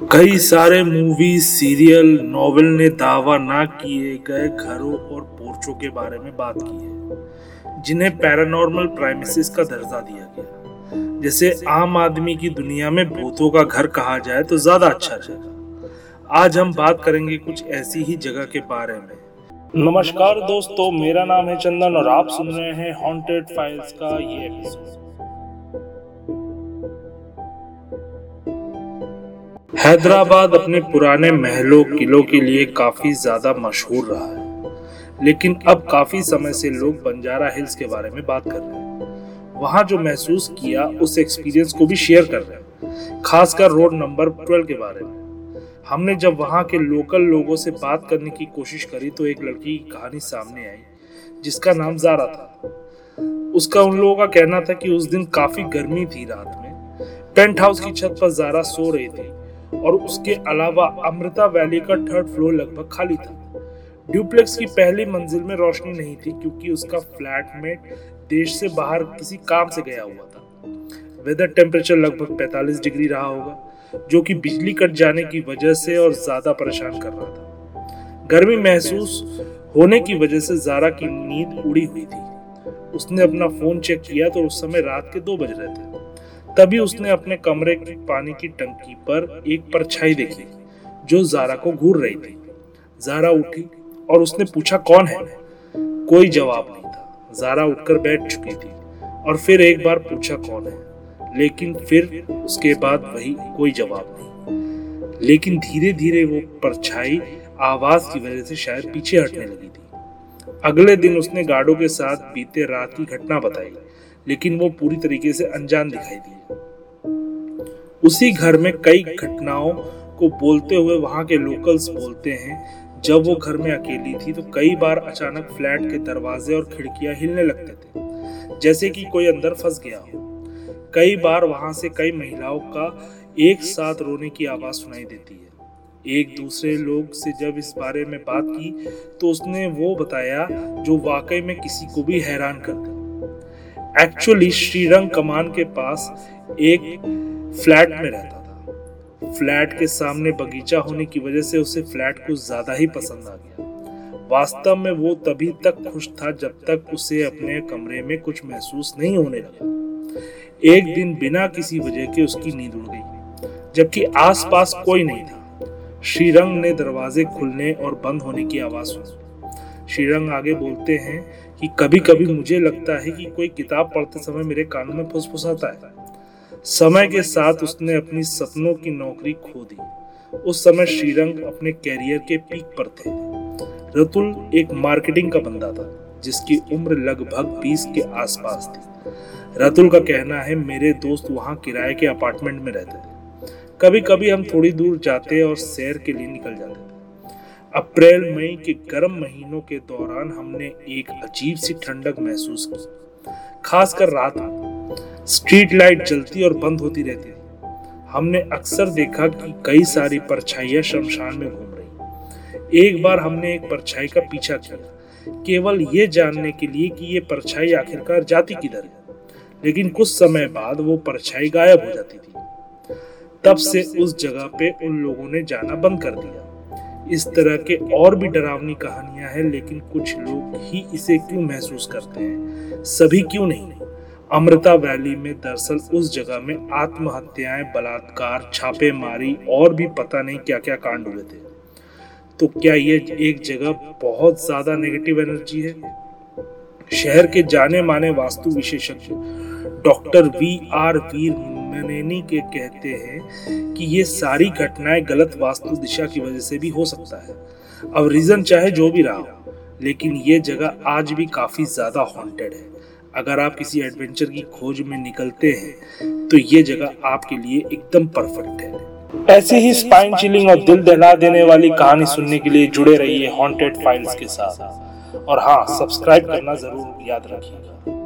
कई सारे movie, serial, novel ने दावा ना किए गए घरों और पोर्चों के बारे में बात की है, जिन्हें पैरानॉर्मल प्राइमिसेस का दर्जा दिया गया। जैसे आम आदमी की दुनिया में भूतों का घर कहा जाए तो ज़्यादा अच्छा रहेगा आज हम बात करेंगे कुछ ऐसी ही जगह के बारे में। नमस्कार दोस्तों, मेरा नाम है चंदन और आप सुन रहे हैं हॉन्टेड फाइल्स का ये एपिसोड हैदराबाद अपने पुराने महलों, किलों के लिए काफ़ी ज़्यादा मशहूर रहा है। लेकिन अब काफ़ी समय से लोग बंजारा हिल्स के बारे में बात कर रहे हैं। वहाँ जो महसूस किया, उस एक्सपीरियंस को भी शेयर कर रहे हैं। खासकर रोड नंबर ट्वेल्व के बारे में। हमने जब वहाँ के लोकल लोगों से बात करने की कोशिश करी तो एक लड़की की कहानी सामने आई, जिसका नाम जारा था। उसका उन लोगों का कहना था कि उस दिन काफ़ी गर्मी थी रात में। पेंट हाउस की छत पर जारा सो रही थी। और उसके अलावा अमृता वैली का थर्ड फ्लोर लगभग खाली था। ड्यूप्लेक्स की पहली मंजिल में रोशनी नहीं थी, क्योंकि उसका फ्लैटमेट देश से बाहर किसी काम से गया हुआ था। वेदर टेम्परेचर लगभग 45 डिग्री रहा होगा, जो कि बिजली कट जाने की वजह से और ज़्यादा परेशान कर रहा था। गर्मी महसूस होने की वजह से जारा की नींद उड़ी हुई थी। उसने अपना फ़ोन चेक किया तो उस समय रात के दो बज रहे थे। तभी उसने अपने कमरे की पानी की टंकी पर एक परछाई देखी, जो जारा को घूर रही थी। जारा उठी और उसने पूछा, कौन है? कोई जवाब नहीं था। जारा उठकर बैठ चुकी थी और फिर एक बार पूछा, कौन है? लेकिन फिर उसके बाद वही कोई जवाब नहीं। लेकिन धीरे धीरे वो परछाई आवाज़ की वजह से शायद पीछे हटने लगी थी। अगले दिन उसने गार्डो के साथ बीते रात की घटना बताई, लेकिन वो पूरी तरीके से अनजान दिखाई दी। उसी घर में कई घटनाओं को बोलते हुए वहाँ के लोकल्स बोलते हैं, जब वो घर में अकेली थी तो कई बार अचानक फ्लैट के दरवाजे और खिड़कियाँ हिलने लगते थे, जैसे कि कोई अंदर फंस गया हो। कई बार वहाँ से कई महिलाओं का एक साथ रोने की आवाज़ सुनाई देती है। एक दूसरे लोग से जब इस बारे में बात की तो उसने वो बताया जो वाकई में किसी को भी हैरान कर दे। एक्चुअली श्रीरंग कमान के पास एक फ्लैट में रहता था। फ्लैट के सामने बगीचा होने की वजह से उसे फ्लैट कुछ ज़्यादा ही पसंद आ गया। वास्तव में वो तभी तक खुश था जब तक उसे अपने कमरे में कुछ महसूस नहीं होने लगा। एक दिन बिना किसी वजह के उसकी नींद उड़ गई, जबकि आसपास कोई नहीं था। श्रीरंग ने दरवाजे खुलने और बंद होने की आवाज़ सुनी। श्रीरंग आगे बोलते हैं कि कभी कभी मुझे लगता है कि कोई किताब पढ़ते समय मेरे कानों में फुसफुसाता है। समय के साथ उसने अपनी सपनों की नौकरी खो दी। उस समय श्रीरंग अपने कैरियर के पीक पर थे। रतुल एक मार्केटिंग का बंदा था, जिसकी उम्र लगभग 20 के आसपास थी। रतुल का कहना है, मेरे दोस्त वहाँ किराए के अपार्टमेंट में रहते थे। कभी कभी हम थोड़ी दूर जाते और सैर के लिए निकल जाते अप्रैल, मई के गर्म महीनों के दौरान हमने एक अजीब सी ठंडक महसूस की, खासकर रात में। स्ट्रीट लाइट जलती और बंद होती रहती थी। हमने अक्सर देखा कि कई सारी परछाइयाँ शमशान में घूम रही। एक बार हमने एक परछाई का पीछा किया, केवल ये जानने के लिए कि ये परछाई आखिरकार जाती किधर है। लेकिन कुछ समय बाद वो परछाई गायब हो जाती थी। तब से उस जगह पे उन लोगों ने जाना बंद कर दिया। इस तरह के और भी डरावनी कहानियाँ हैं, लेकिन कुछ लोग ही इसे क्यों महसूस करते हैं? सभी क्यों नहीं? अमृता वैली में दरअसल उस जगह में आत्महत्याएँ, बलात्कार, छापेमारी और भी पता नहीं क्या क्या कांड हुए थे। तो क्या ये एक जगह बहुत ज़्यादा नेगेटिव एनर्जी है? शहर के जाने माने वास्तु विशेषज्ञ doctor V R Veer Maneni के कहते हैं कि ये सारी घटनाएँ गलत वास्तु दिशा की वजह से भी हो सकता है। अब रीजन चाहे जो भी रहा लेकिन ये जगह आज भी काफ़ी ज़्यादा हॉन्टेड है। अगर आप किसी एडवेंचर की खोज में निकलते हैं तो ये जगह आपके लिए एकदम परफेक्ट है। ऐसे ही स्पाइन चिलिंग और दिल दहला देने वाली कहानी सुनने के लिए जुड़े रहिए हॉन्टेड फाइल्स के साथ। और हाँ सब्सक्राइब करना ज़रूर याद रखिएगा।